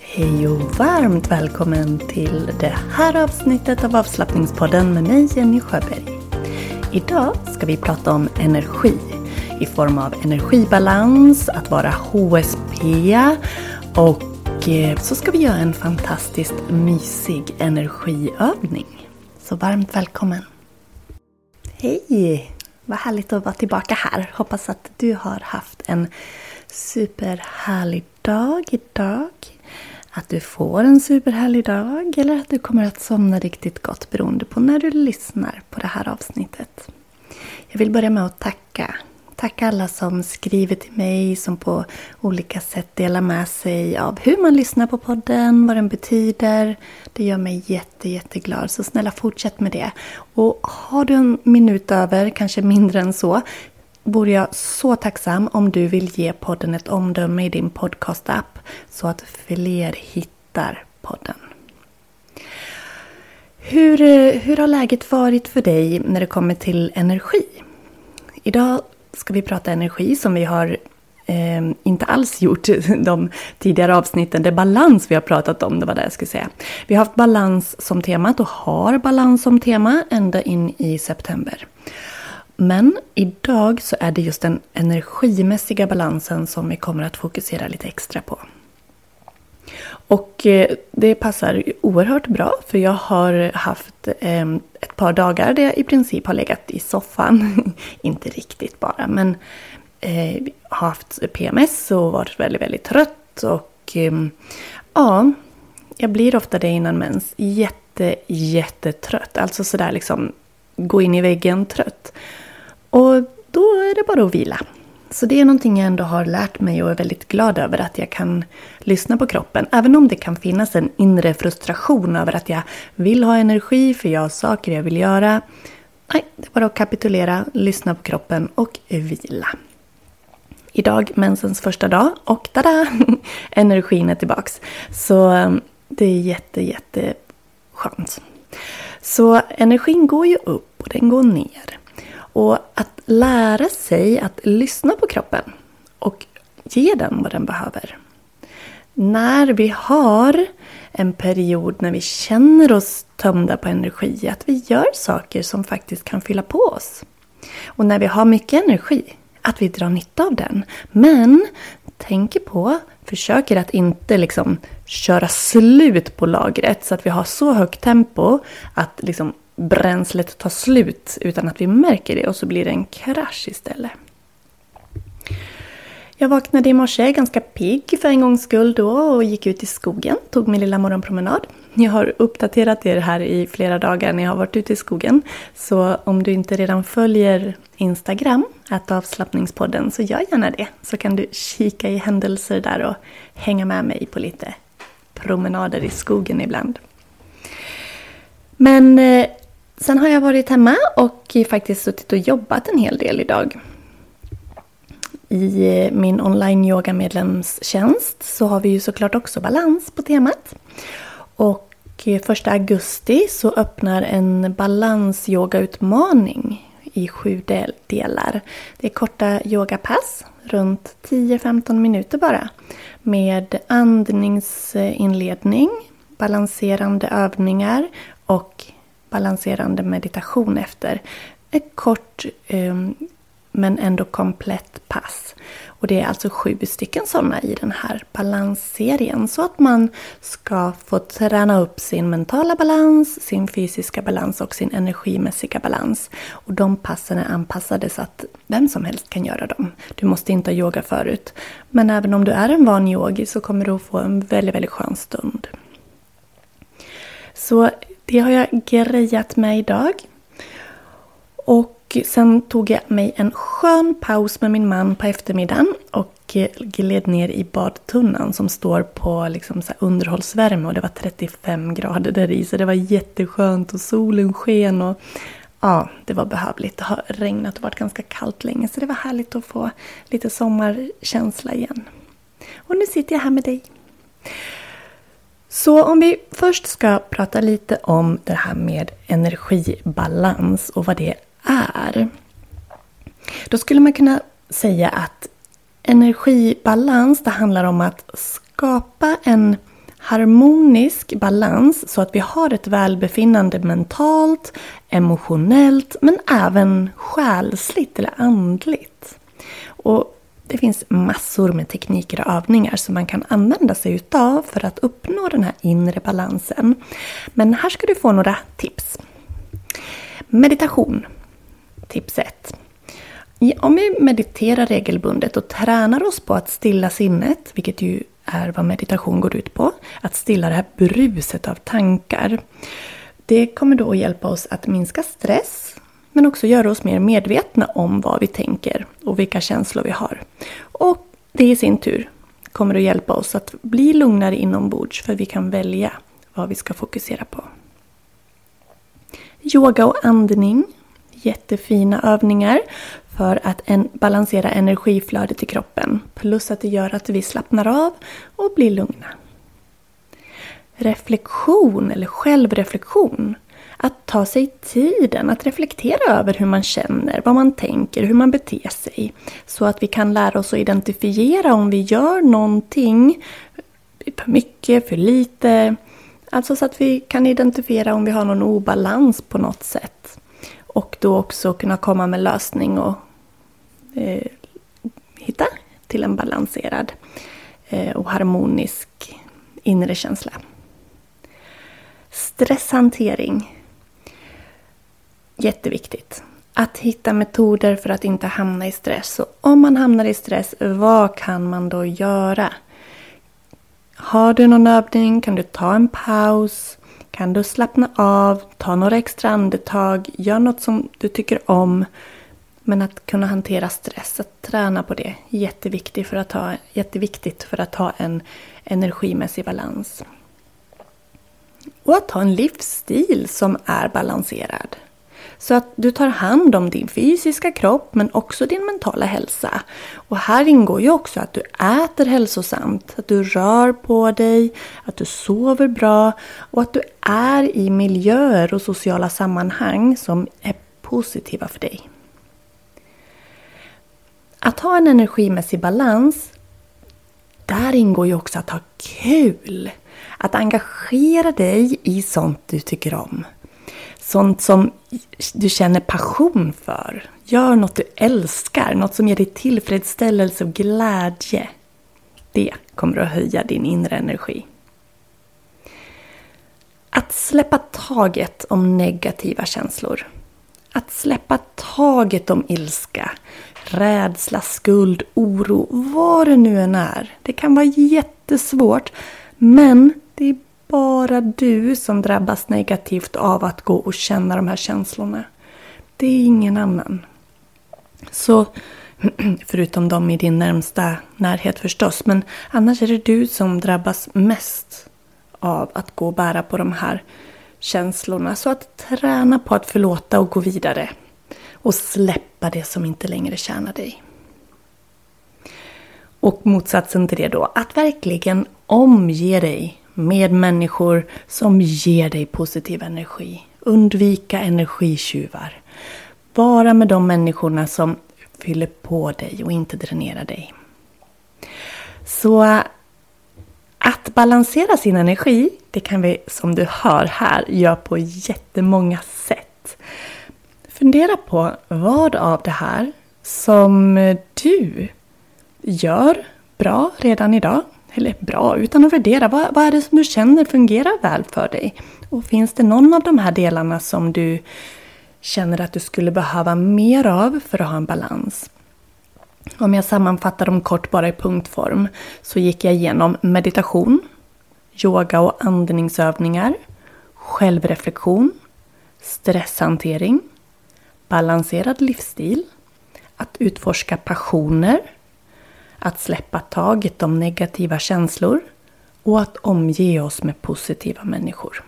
Hej och varmt välkommen till det här avsnittet av avslappningspodden med mig Jenny Sjöberg. Idag ska vi prata om energi i form av energibalans, att vara HSP och eh, så ska vi göra en fantastiskt mysig energiövning. Så varmt välkommen! Hej! Vad härligt att vara tillbaka här. Hoppas att du har haft en superhärlig dag idag att du får en superhärlig dag eller att du kommer att somna riktigt gott beroende på när du lyssnar på det här avsnittet. Jag vill börja med att tacka. Tacka alla som skriver till mig, som på olika sätt delar med sig av hur man lyssnar på podden, vad den betyder. Det gör mig jätte, jätteglad, så snälla fortsätt med det. Och har du en minut över, kanske mindre än så, vore jag så tacksam om du vill ge podden ett omdöme i din podcastapp så att fler hittar podden. Hur, hur har läget varit för dig när det kommer till energi? Idag ska vi prata energi som vi har eh, inte alls gjort de tidigare avsnitten. Det är balans vi har pratat om, det var det jag skulle säga. Vi har haft balans som temat och har balans som tema ända in i september. Men idag så är det just den energimässiga balansen som vi kommer att fokusera lite extra på. Och eh, det passar oerhört bra för jag har haft ehm, ett par dagar där jag i princip har legat i soffan. Inte riktigt bara men eh, har haft PMS och varit väldigt, väldigt trött. Och ehm, ja, jag blir ofta det innan mens. Jätte, jättetrött. Alltså sådär liksom gå in i väggen trött. Och då är det bara att vila. Så det är någonting jag ändå har lärt mig och är väldigt glad över att jag kan lyssna på kroppen. Även om det kan finnas en inre frustration över att jag vill ha energi för jag har saker jag vill göra. Nej, det är bara att kapitulera, lyssna på kroppen och vila. Idag mensens första dag och tada! Energin är tillbaks. Så ehm, det är jätte, jätte skönt. Så energin går ju upp och den går ner. Och att lära sig att lyssna på kroppen och ge den vad den behöver. När vi har en period när vi känner oss tömda på energi, att vi gör saker som faktiskt kan fylla på oss. Och när vi har mycket energi, att vi drar nytta av den. Men tänker på, försöker att inte liksom köra slut på lagret så att vi har så högt tempo att liksom bränslet tar slut utan att vi märker det och så blir det en krasch istället. Jag vaknade i morse ganska pigg för en gångs skull då och gick ut i skogen, tog min lilla morgonpromenad. Jag har uppdaterat er här i flera dagar när jag har varit ute i skogen. Så om du inte redan följer Instagram, att avslappningspodden, så gör gärna det. Så kan du kika i händelser där och hänga med mig på lite promenader i skogen ibland. Men eh, Sen har jag varit hemma och faktiskt suttit och jobbat en hel del idag. I min online yoga medlemstjänst så har vi ju såklart också balans på temat. Och 1 augusti så öppnar en balansyogautmaning i sju delar. Det är korta yogapass, runt 10-15 minuter bara. Med andningsinledning, balanserande övningar och balanserande meditation efter. Ett kort ehm, men ändå komplett pass. Och det är alltså sju stycken sådana i den här balansserien. Så att man ska få träna upp sin mentala balans, sin fysiska balans och sin energimässiga balans. Och de passen är anpassade så att vem som helst kan göra dem. Du måste inte ha yoga förut. Men även om du är en van yogi så kommer du att få en väldigt, väldigt skön stund. Så det har jag grejat med idag. Och sen tog jag mig en skön paus med min man på eftermiddagen och eh, gled ner i badtunnan som står på liksom så underhållsvärme och det var 35 grader där i så det var jätteskönt och solen sken och ja, det var behövligt. Det har regnat och varit ganska kallt länge så det var härligt att få lite sommarkänsla igen. Och nu sitter jag här med dig. Så om vi först ska prata lite om det här med energibalans och vad det är. Då skulle man kunna säga att energibalans, det handlar om att skapa en harmonisk balans så att vi har ett välbefinnande mentalt, emotionellt men även själsligt eller andligt. Och det finns massor med tekniker och övningar som man kan använda sig utav för att uppnå den här inre balansen. Men här ska du få några tips. Meditation Tips 1. Om vi mediterar regelbundet och tränar oss på att stilla sinnet, vilket ju är vad meditation går ut på, att stilla det här bruset av tankar. Det kommer då att hjälpa oss att minska stress, men också göra oss mer medvetna om vad vi tänker och vilka känslor vi har. Och det i sin tur kommer att hjälpa oss att bli lugnare inombords, för vi kan välja vad vi ska fokusera på. Yoga och andning jättefina övningar för att en, balansera energiflödet i kroppen. Plus att det gör att vi slappnar av och blir lugna. Reflektion eller självreflektion. Att ta sig tiden att reflektera över hur man känner, vad man tänker, hur man beter sig. Så att vi kan lära oss att identifiera om vi gör någonting för mycket, för lite. Alltså så att vi kan identifiera om vi har någon obalans på något sätt. Och då också kunna komma med lösning och eh, hitta till en balanserad eh, och harmonisk inre känsla. Stresshantering. Jätteviktigt. Att hitta metoder för att inte hamna i stress. Och om man hamnar i stress, vad kan man då göra? Har du någon övning kan du ta en paus kan du slappna av, ta några extra andetag, gör något som du tycker om. Men att kunna hantera stress, att träna på det, jätteviktigt för att ha, jätteviktigt för att ha en energimässig balans. Och att ha en livsstil som är balanserad. Så att du tar hand om din fysiska kropp men också din mentala hälsa. Och här ingår ju också att du äter hälsosamt, att du rör på dig, att du sover bra och att du är i miljöer och sociala sammanhang som är positiva för dig. Att ha en energimässig balans, där ingår ju också att ha kul. Att engagera dig i sånt du tycker om. Sånt som du känner passion för. Gör något du älskar, något som ger dig tillfredsställelse och glädje. Det kommer att höja din inre energi. Att släppa taget om negativa känslor. Att släppa taget om ilska, rädsla, skuld, oro, vad det nu än är. Det kan vara jättesvårt, men det är bara du som drabbas negativt av att gå och känna de här känslorna. Det är ingen annan. Så, förutom de i din närmsta närhet förstås, men annars är det du som drabbas mest av att gå och bära på de här känslorna. Så att träna på att förlåta och gå vidare. Och släppa det som inte längre tjänar dig. Och motsatsen till det då, att verkligen omge dig med människor som ger dig positiv energi. Undvika energitjuvar. Vara med de människorna som fyller på dig och inte dränerar dig. Så att balansera sin energi, det kan vi som du hör här göra på jättemånga sätt. Fundera på vad av det här som du gör bra redan idag. Eller bra, utan att värdera. Vad, vad är det som du känner fungerar väl för dig? Och finns det någon av de här delarna som du känner att du skulle behöva mer av för att ha en balans? Om jag sammanfattar dem kort bara i punktform så gick jag igenom meditation, yoga och andningsövningar, självreflektion, stresshantering, balanserad livsstil, att utforska passioner, att släppa taget om negativa känslor och att omge oss med positiva människor.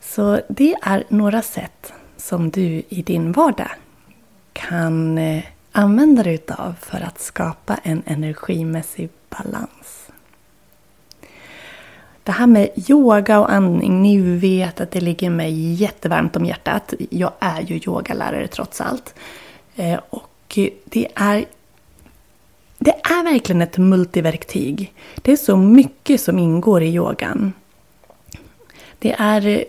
Så det är några sätt som du i din vardag kan eh, använda dig utav för att skapa en energimässig balans. Det här med yoga och andning, ni vet att det ligger mig jättevarmt om hjärtat. Jag är ju yogalärare trots allt. Eh, och det är, det är verkligen ett multiverktyg. Det är så mycket som ingår i yogan. Det är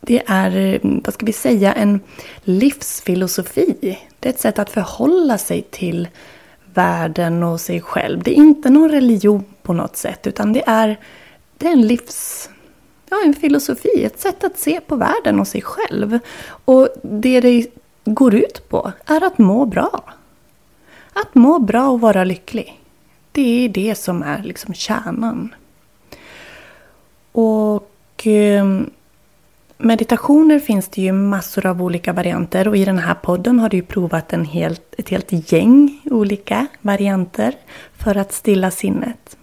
det är, vad ska vi säga, en livsfilosofi. Det är ett sätt att förhålla sig till världen och sig själv. Det är inte någon religion på något sätt, utan det är, det är en livs... Ja, en filosofi, ett sätt att se på världen och sig själv. Och det det går ut på är att må bra. Att må bra och vara lycklig. Det är det som är liksom kärnan. Och eh, Meditationer finns det ju massor av olika varianter och i den här podden har du ju provat en helt, ett helt gäng olika varianter för att stilla sinnet.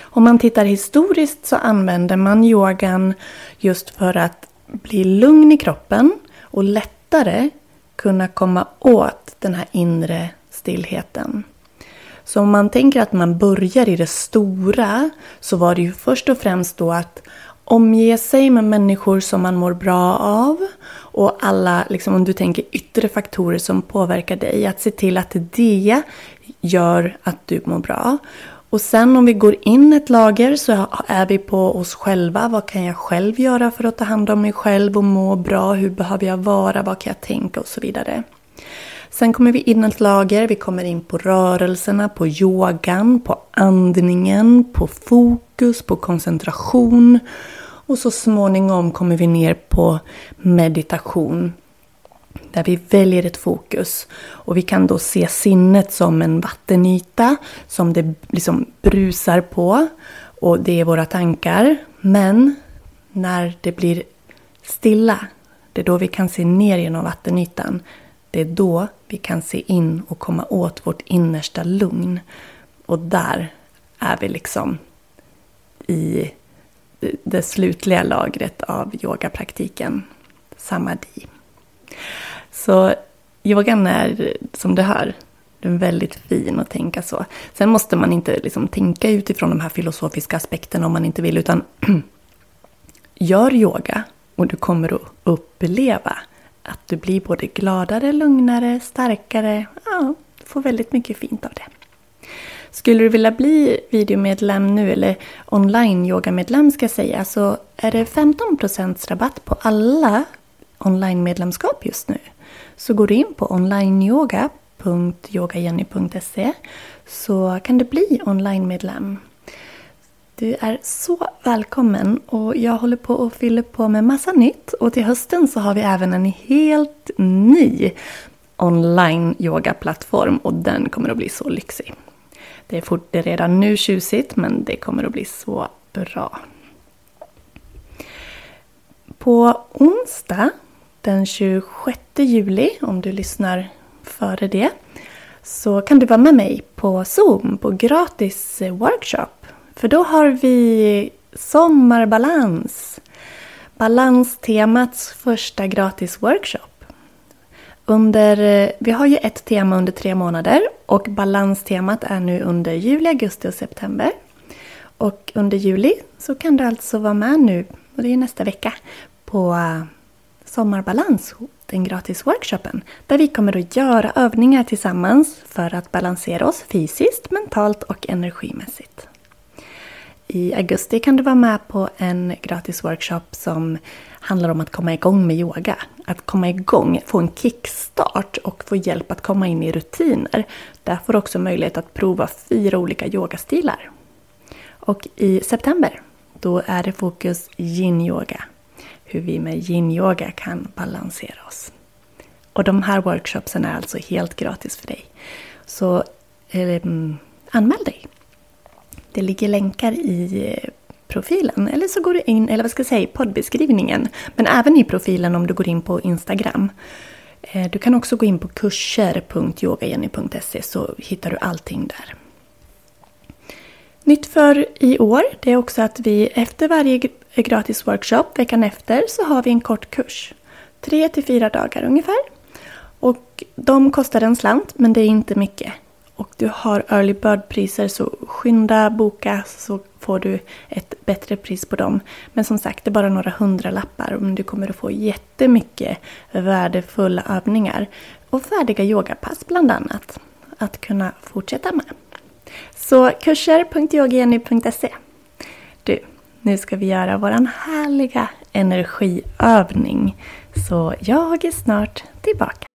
Om man tittar historiskt så använder man yogan just för att bli lugn i kroppen och lättare kunna komma åt den här inre stillheten. Så om man tänker att man börjar i det stora så var det ju först och främst då att omge sig med människor som man mår bra av och alla, liksom, om du tänker yttre faktorer som påverkar dig, att se till att det gör att du mår bra. Och sen om vi går in ett lager så är vi på oss själva. Vad kan jag själv göra för att ta hand om mig själv och må bra? Hur behöver jag vara? Vad kan jag tänka? Och så vidare. Sen kommer vi in ett lager, vi kommer in på rörelserna, på yogan, på andningen, på fokus, på koncentration. Och så småningom kommer vi ner på meditation. Där vi väljer ett fokus. Och vi kan då se sinnet som en vattenyta som det liksom brusar på. Och det är våra tankar. Men när det blir stilla, det är då vi kan se ner genom vattenytan. Det är då vi kan se in och komma åt vårt innersta lugn. Och där är vi liksom i det slutliga lagret av yogapraktiken, samadhi. Så yogan är, som du hör, den väldigt fin att tänka så. Sen måste man inte liksom tänka utifrån de här filosofiska aspekterna om man inte vill, utan gör yoga och du kommer att uppleva att du blir både gladare, lugnare, starkare. Ja, du får väldigt mycket fint av det. Skulle du vilja bli videomedlem nu eller online-yogamedlem ska jag säga så är det 15% rabatt på alla online-medlemskap just nu. Så går du in på onlineyoga.yogajenny.se så kan du bli online-medlem. Du är så välkommen och jag håller på och fyller på med massa nytt och till hösten så har vi även en helt ny online yogaplattform och den kommer att bli så lyxig. Det är, fort, det är redan nu tjusigt men det kommer att bli så bra. På onsdag den 26 juli, om du lyssnar före det, så kan du vara med mig på Zoom på gratis eh, workshop. För då har vi sommarbalans. Balanstemats första gratis workshop. under, eh, vi har ju ett tema under tre månader och balanstemat är nu under juli, augusti och september. Och under juli så kan du alltså vara med nu, och det är nästa vecka, på eh, Sommarbalans, den gratis workshopen. Där vi kommer att göra övningar tillsammans för att balansera oss fysiskt, mentalt och energimässigt. I augusti kan du vara med på en gratis workshop som handlar om att komma igång med yoga. Att komma igång, få en kickstart och få hjälp att komma in i rutiner. Där får du också möjlighet att prova fyra olika yogastilar. Och i september, då är det fokus yin-yoga. Hur vi med yin-yoga kan balansera oss. Och de här workshopsen är alltså helt gratis för dig. Så eh, anmäl dig! Det ligger länkar i eh, profilen. Eller så går du in, eller vad ska jag säga, poddbeskrivningen. Men även i profilen om du går in på Instagram. Eh, du kan också gå in på kurser.yogajenny.se så hittar du allting där. Nytt för i år det är också att vi efter varje gratis workshop veckan efter så har vi en kort kurs. Tre till fyra dagar ungefär. Och de kostar en slant men det är inte mycket och du har early bird-priser så skynda boka så får du ett bättre pris på dem. Men som sagt, det är bara några hundralappar Men du kommer att få jättemycket värdefulla övningar och färdiga yogapass bland annat att kunna fortsätta med. Så kurser.yogajenny.se nu ska vi göra våran härliga energiövning. Så jag är snart tillbaka.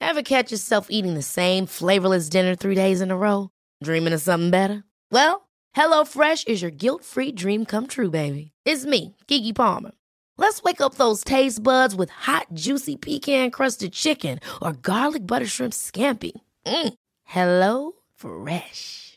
Have catch yourself eating the same flavorless dinner three days in a row? Dreaming of something better? Well, hello fresh is your guilt-free dream come true, baby. It's me, Gigi Palmer. Let's wake up those taste buds with hot, juicy pecan-crusted chicken or garlic butter shrimp scampi. Mm. Hello Fresh.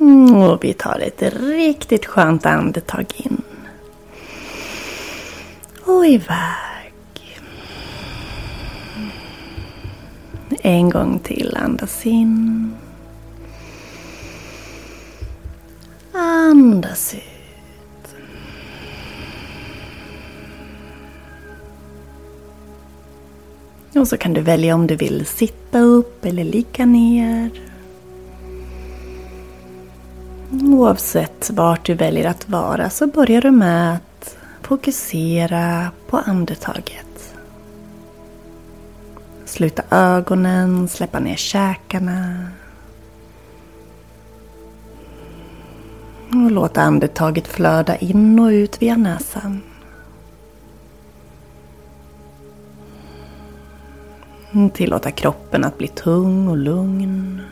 Mm, och vi tar ett riktigt skönt andetag in. Och iväg. En gång till. Andas in. Andas ut. Och så kan du välja om du vill sitta upp eller ligga ner. Oavsett vart du väljer att vara så börjar du med att fokusera på andetaget. Sluta ögonen, släppa ner käkarna. Och låt andetaget flöda in och ut via näsan. Tillåta kroppen att bli tung och lugn.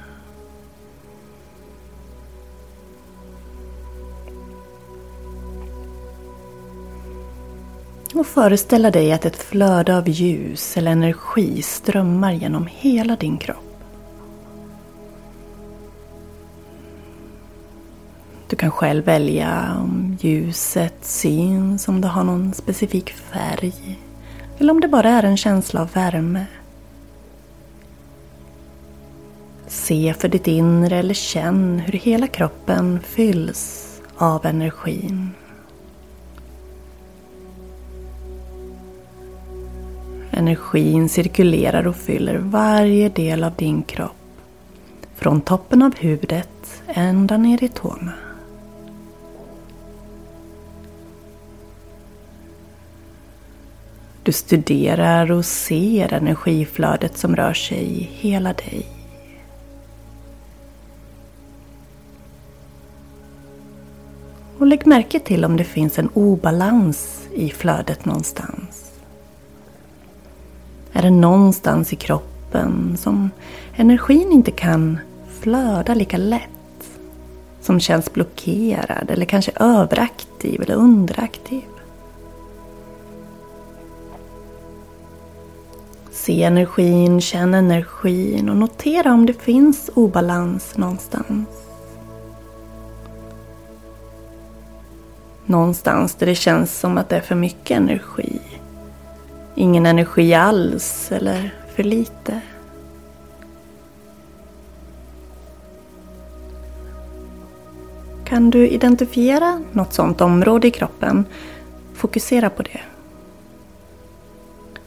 Och föreställa dig att ett flöde av ljus eller energi strömmar genom hela din kropp. Du kan själv välja om ljuset syns, om det har någon specifik färg eller om det bara är en känsla av värme. Se för ditt inre eller känn hur hela kroppen fylls av energin. Energin cirkulerar och fyller varje del av din kropp. Från toppen av huvudet ända ner i tårna. Du studerar och ser energiflödet som rör sig i hela dig. Och lägg märke till om det finns en obalans i flödet någonstans. Är det någonstans i kroppen som energin inte kan flöda lika lätt? Som känns blockerad eller kanske överaktiv eller underaktiv? Se energin, känn energin och notera om det finns obalans någonstans. Någonstans där det känns som att det är för mycket energi. Ingen energi alls eller för lite. Kan du identifiera något sådant område i kroppen, fokusera på det.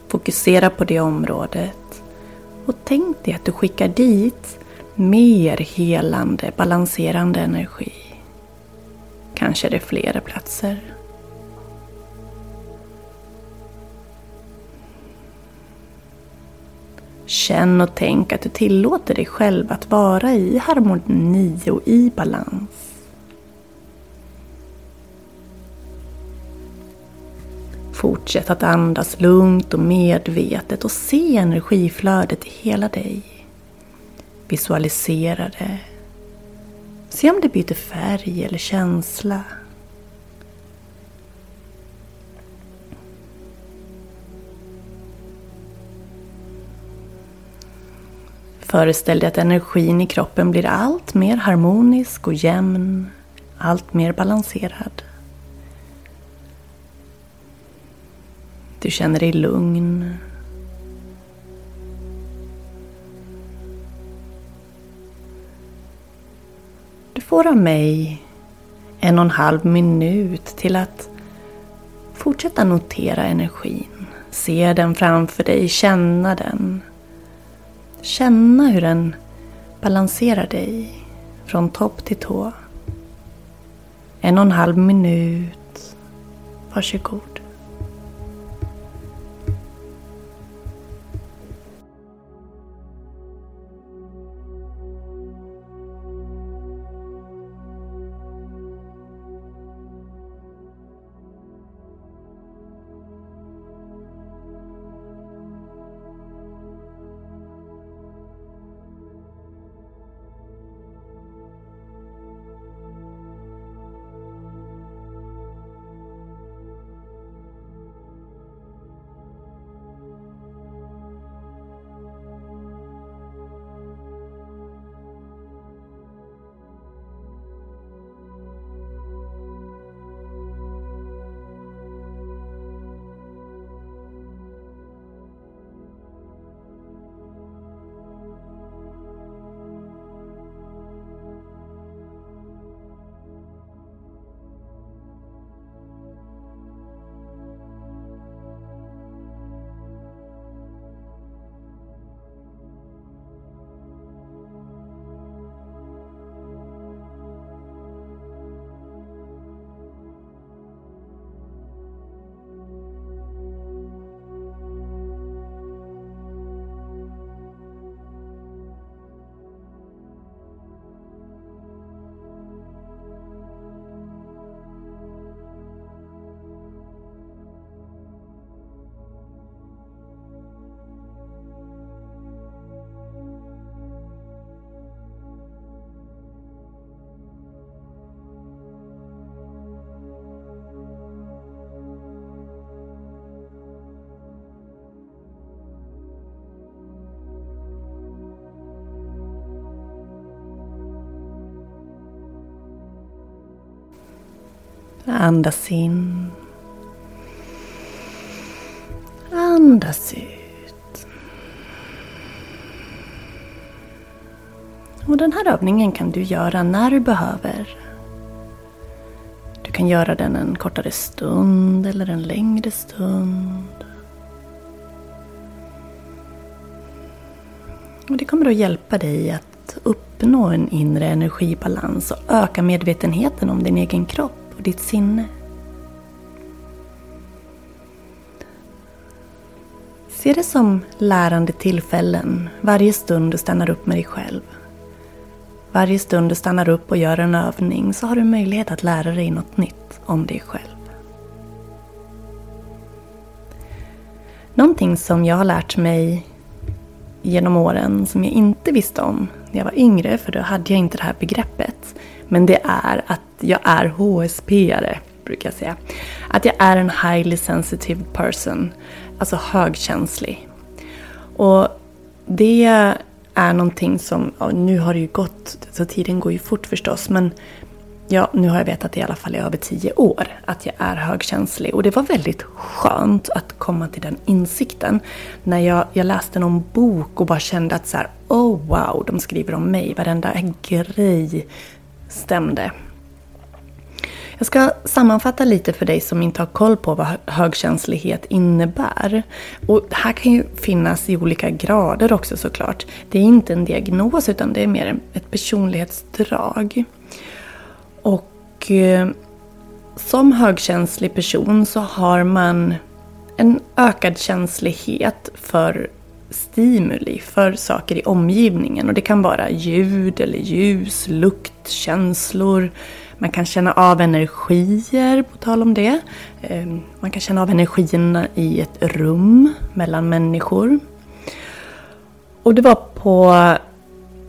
Fokusera på det området och tänk dig att du skickar dit mer helande, balanserande energi. Kanske är det flera platser. Känn och tänk att du tillåter dig själv att vara i harmoni och i balans. Fortsätt att andas lugnt och medvetet och se energiflödet i hela dig. Visualisera det. Se om det byter färg eller känsla. Föreställ dig att energin i kroppen blir allt mer harmonisk och jämn, allt mer balanserad. Du känner dig lugn. Du får av mig en och en halv minut till att fortsätta notera energin. Se den framför dig, känna den. Känna hur den balanserar dig från topp till tå. En och en halv minut. Varsågod. Andas in. Andas ut. Och den här övningen kan du göra när du behöver. Du kan göra den en kortare stund eller en längre stund. Och det kommer att hjälpa dig att uppnå en inre energibalans och öka medvetenheten om din egen kropp och ditt sinne. Se det som lärande tillfällen varje stund du stannar upp med dig själv. Varje stund du stannar upp och gör en övning så har du möjlighet att lära dig något nytt om dig själv. Någonting som jag har lärt mig genom åren som jag inte visste om när jag var yngre, för då hade jag inte det här begreppet. Men det är att jag är HSP-are, brukar jag säga. Att jag är en highly sensitive person, alltså högkänslig. Och det är någonting som, ja, nu har det ju gått, så tiden går ju fort förstås, men ja, nu har jag vetat i alla fall i över tio år att jag är högkänslig. Och det var väldigt skönt att komma till den insikten. När jag, jag läste någon bok och bara kände att så här, oh wow, de skriver om mig. Varenda grej stämde. Jag ska sammanfatta lite för dig som inte har koll på vad högkänslighet innebär. Och det här kan ju finnas i olika grader också såklart. Det är inte en diagnos utan det är mer ett personlighetsdrag. Och eh, som högkänslig person så har man en ökad känslighet för stimuli, för saker i omgivningen. Och det kan vara ljud eller ljus, lukt, känslor. Man kan känna av energier, på tal om det. Ehm, man kan känna av energierna i ett rum mellan människor. Och det var på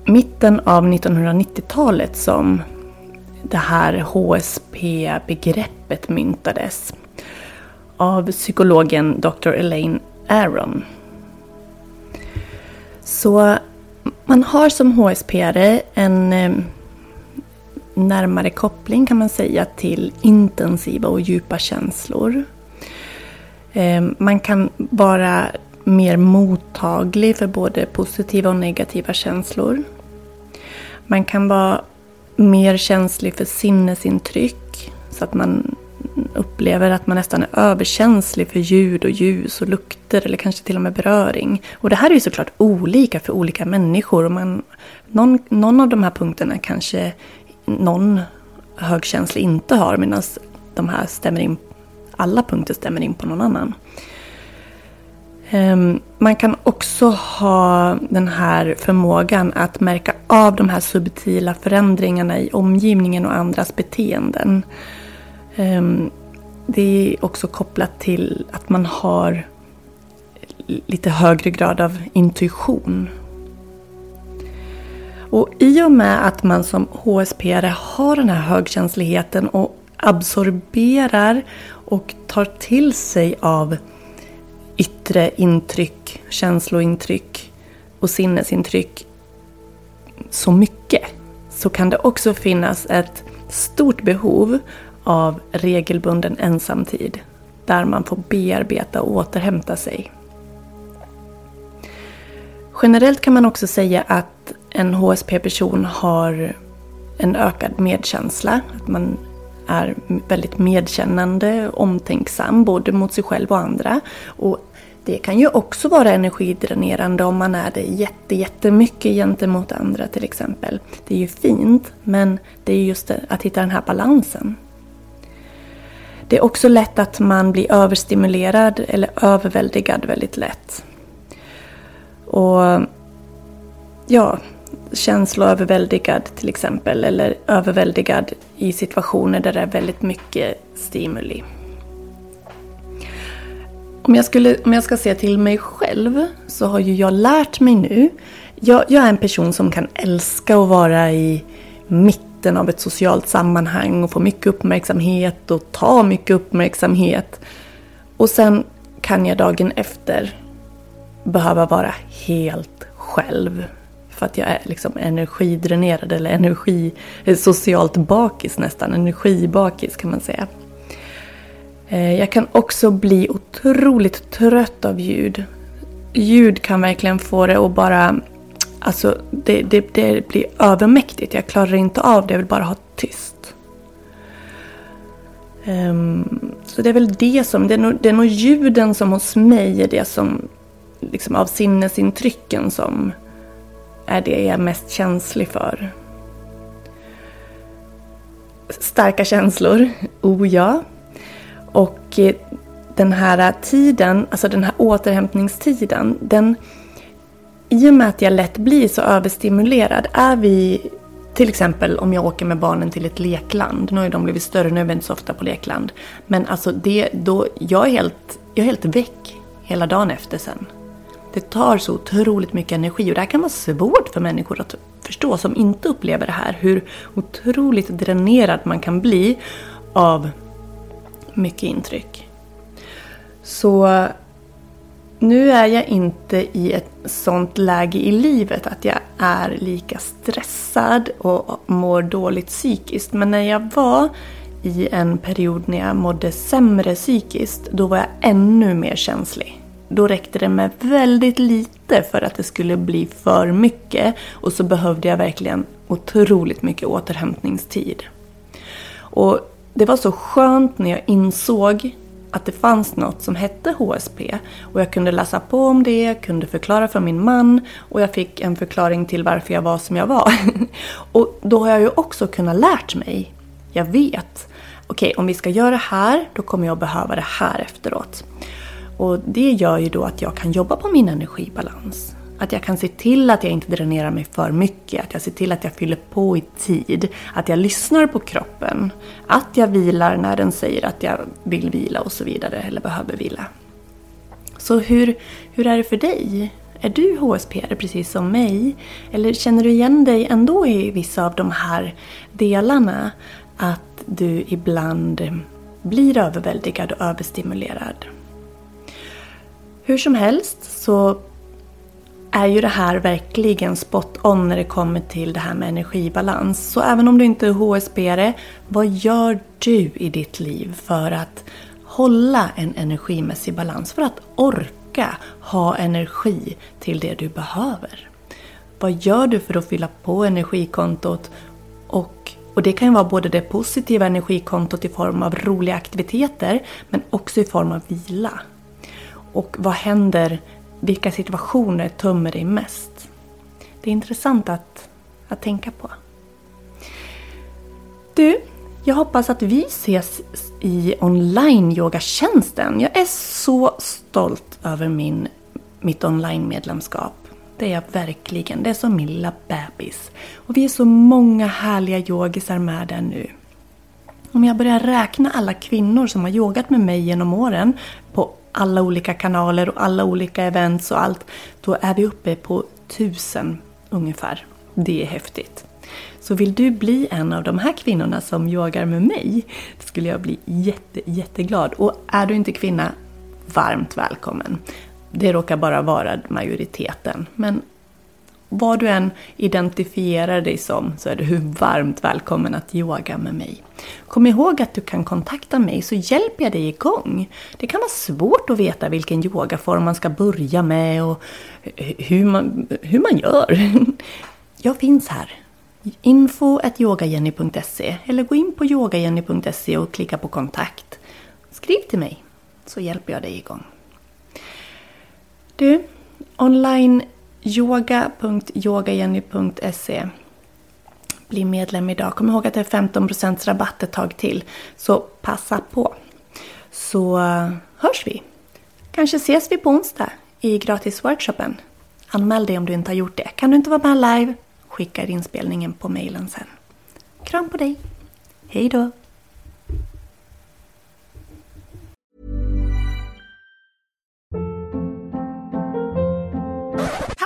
mitten av 1990-talet som det här HSP-begreppet myntades av psykologen Dr. Elaine Aron. Så man har som HSP-are en ehm, närmare koppling kan man säga till intensiva och djupa känslor. Ehm, man kan vara mer mottaglig för både positiva och negativa känslor. Man kan vara mer känslig för sinnesintryck. Så att man upplever att man nästan är överkänslig för ljud och ljus och lukter eller kanske till och med beröring. Och det här är ju såklart olika för olika människor. Och man, någon, någon av de här punkterna kanske någon högkänslig inte har medan de här stämmer in, alla punkter stämmer in på någon annan. Ehm, man kan också ha den här förmågan att märka av de här subtila förändringarna i omgivningen och andras beteenden. Ehm, det är också kopplat till att man har lite högre grad av intuition. Och i och med att man som HSP har den här högkänsligheten och absorberar och tar till sig av yttre intryck, känslointryck och sinnesintryck så mycket så kan det också finnas ett stort behov av regelbunden ensamtid där man får bearbeta och återhämta sig. Generellt kan man också säga att en HSP-person har en ökad medkänsla. Att man är väldigt medkännande, omtänksam både mot sig själv och andra. Och det kan ju också vara energidränerande om man är det jätte, jättemycket gentemot andra till exempel. Det är ju fint, men det är just att hitta den här balansen. Det är också lätt att man blir överstimulerad eller överväldigad väldigt lätt. Och ja, känsloöverväldigad till exempel eller överväldigad i situationer där det är väldigt mycket stimuli. Om jag, skulle, om jag ska se till mig själv så har ju jag lärt mig nu. Jag, jag är en person som kan älska att vara i mitten av ett socialt sammanhang och få mycket uppmärksamhet och ta mycket uppmärksamhet. Och sen kan jag dagen efter behöva vara helt själv. För att jag är liksom energidränerad eller energi, eh, socialt bakis nästan, energibakis kan man säga. Eh, jag kan också bli otroligt trött av ljud. Ljud kan verkligen få det att bara... Alltså, det, det, det blir övermäktigt. Jag klarar inte av det. Jag vill bara ha tyst. Um, så det är väl det som... Det är, nog, det är nog ljuden som hos mig är det som... Liksom av sinnesintrycken som är det jag är mest känslig för. Starka känslor, oh ja. Och eh, den här tiden, alltså den här återhämtningstiden, den i och med att jag lätt blir så överstimulerad, är vi till exempel om jag åker med barnen till ett lekland, nu har ju de blivit större, nu är vi inte så ofta på lekland. Men alltså det, då, jag är helt, jag är helt väck hela dagen efter sen. Det tar så otroligt mycket energi och det här kan vara svårt för människor att förstå som inte upplever det här. Hur otroligt dränerad man kan bli av mycket intryck. Så nu är jag inte i ett sånt läge i livet att jag är lika stressad och mår dåligt psykiskt. Men när jag var i en period när jag mådde sämre psykiskt, då var jag ännu mer känslig. Då räckte det med väldigt lite för att det skulle bli för mycket och så behövde jag verkligen otroligt mycket återhämtningstid. Och det var så skönt när jag insåg att det fanns något som hette HSP och jag kunde läsa på om det, kunde förklara för min man och jag fick en förklaring till varför jag var som jag var. och då har jag ju också kunnat lärt mig. Jag vet. Okej, okay, om vi ska göra det här, då kommer jag behöva det här efteråt. Och det gör ju då att jag kan jobba på min energibalans. Att jag kan se till att jag inte dränerar mig för mycket, att jag ser till att jag fyller på i tid, att jag lyssnar på kroppen, att jag vilar när den säger att jag vill vila och så vidare, eller behöver vila. Så hur, hur är det för dig? Är du HSP precis som mig? Eller känner du igen dig ändå i vissa av de här delarna? Att du ibland blir överväldigad och överstimulerad. Hur som helst så är ju det här verkligen spot on när det kommer till det här med energibalans. Så även om du inte är HSB-are, vad gör du i ditt liv för att hålla en energimässig balans? För att orka ha energi till det du behöver. Vad gör du för att fylla på energikontot? Och, och det kan ju vara både det positiva energikontot i form av roliga aktiviteter men också i form av vila. Och vad händer vilka situationer tömmer dig mest? Det är intressant att, att tänka på. Du, jag hoppas att vi ses i online-yogatjänsten. Jag är så stolt över min, mitt online-medlemskap. Det är jag verkligen. Det är som min lilla bebis. Och vi är så många härliga yogisar med där nu. Om jag börjar räkna alla kvinnor som har yogat med mig genom åren på alla olika kanaler och alla olika events och allt, då är vi uppe på tusen ungefär. Det är häftigt. Så vill du bli en av de här kvinnorna som yogar med mig, då skulle jag bli jätte, jätteglad. Och är du inte kvinna, varmt välkommen. Det råkar bara vara majoriteten. Men vad du än identifierar dig som så är du varmt välkommen att yoga med mig. Kom ihåg att du kan kontakta mig så hjälper jag dig igång. Det kan vara svårt att veta vilken yogaform man ska börja med och hur man, hur man gör. Jag finns här. Info yogajenny.se eller gå in på yogajenny.se och klicka på kontakt. Skriv till mig så hjälper jag dig igång. Du, online yoga.yogajenny.se Bli medlem idag. Kom ihåg att det är 15% rabatt ett tag till. Så passa på. Så eh, hörs vi. Kanske ses vi på onsdag i gratisworkshopen. Anmäl dig om du inte har gjort det. Kan du inte vara med live? Skicka inspelningen på mejlen sen. Kram på dig. Hej då!